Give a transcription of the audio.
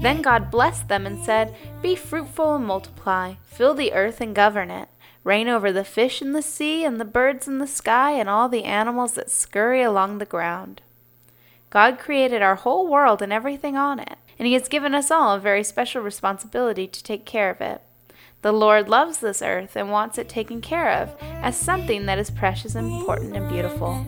Then God blessed them and said, Be fruitful and multiply, fill the earth and govern it. Reign over the fish in the sea and the birds in the sky and all the animals that scurry along the ground. God created our whole world and everything on it, and He has given us all a very special responsibility to take care of it. The Lord loves this earth and wants it taken care of as something that is precious important and beautiful.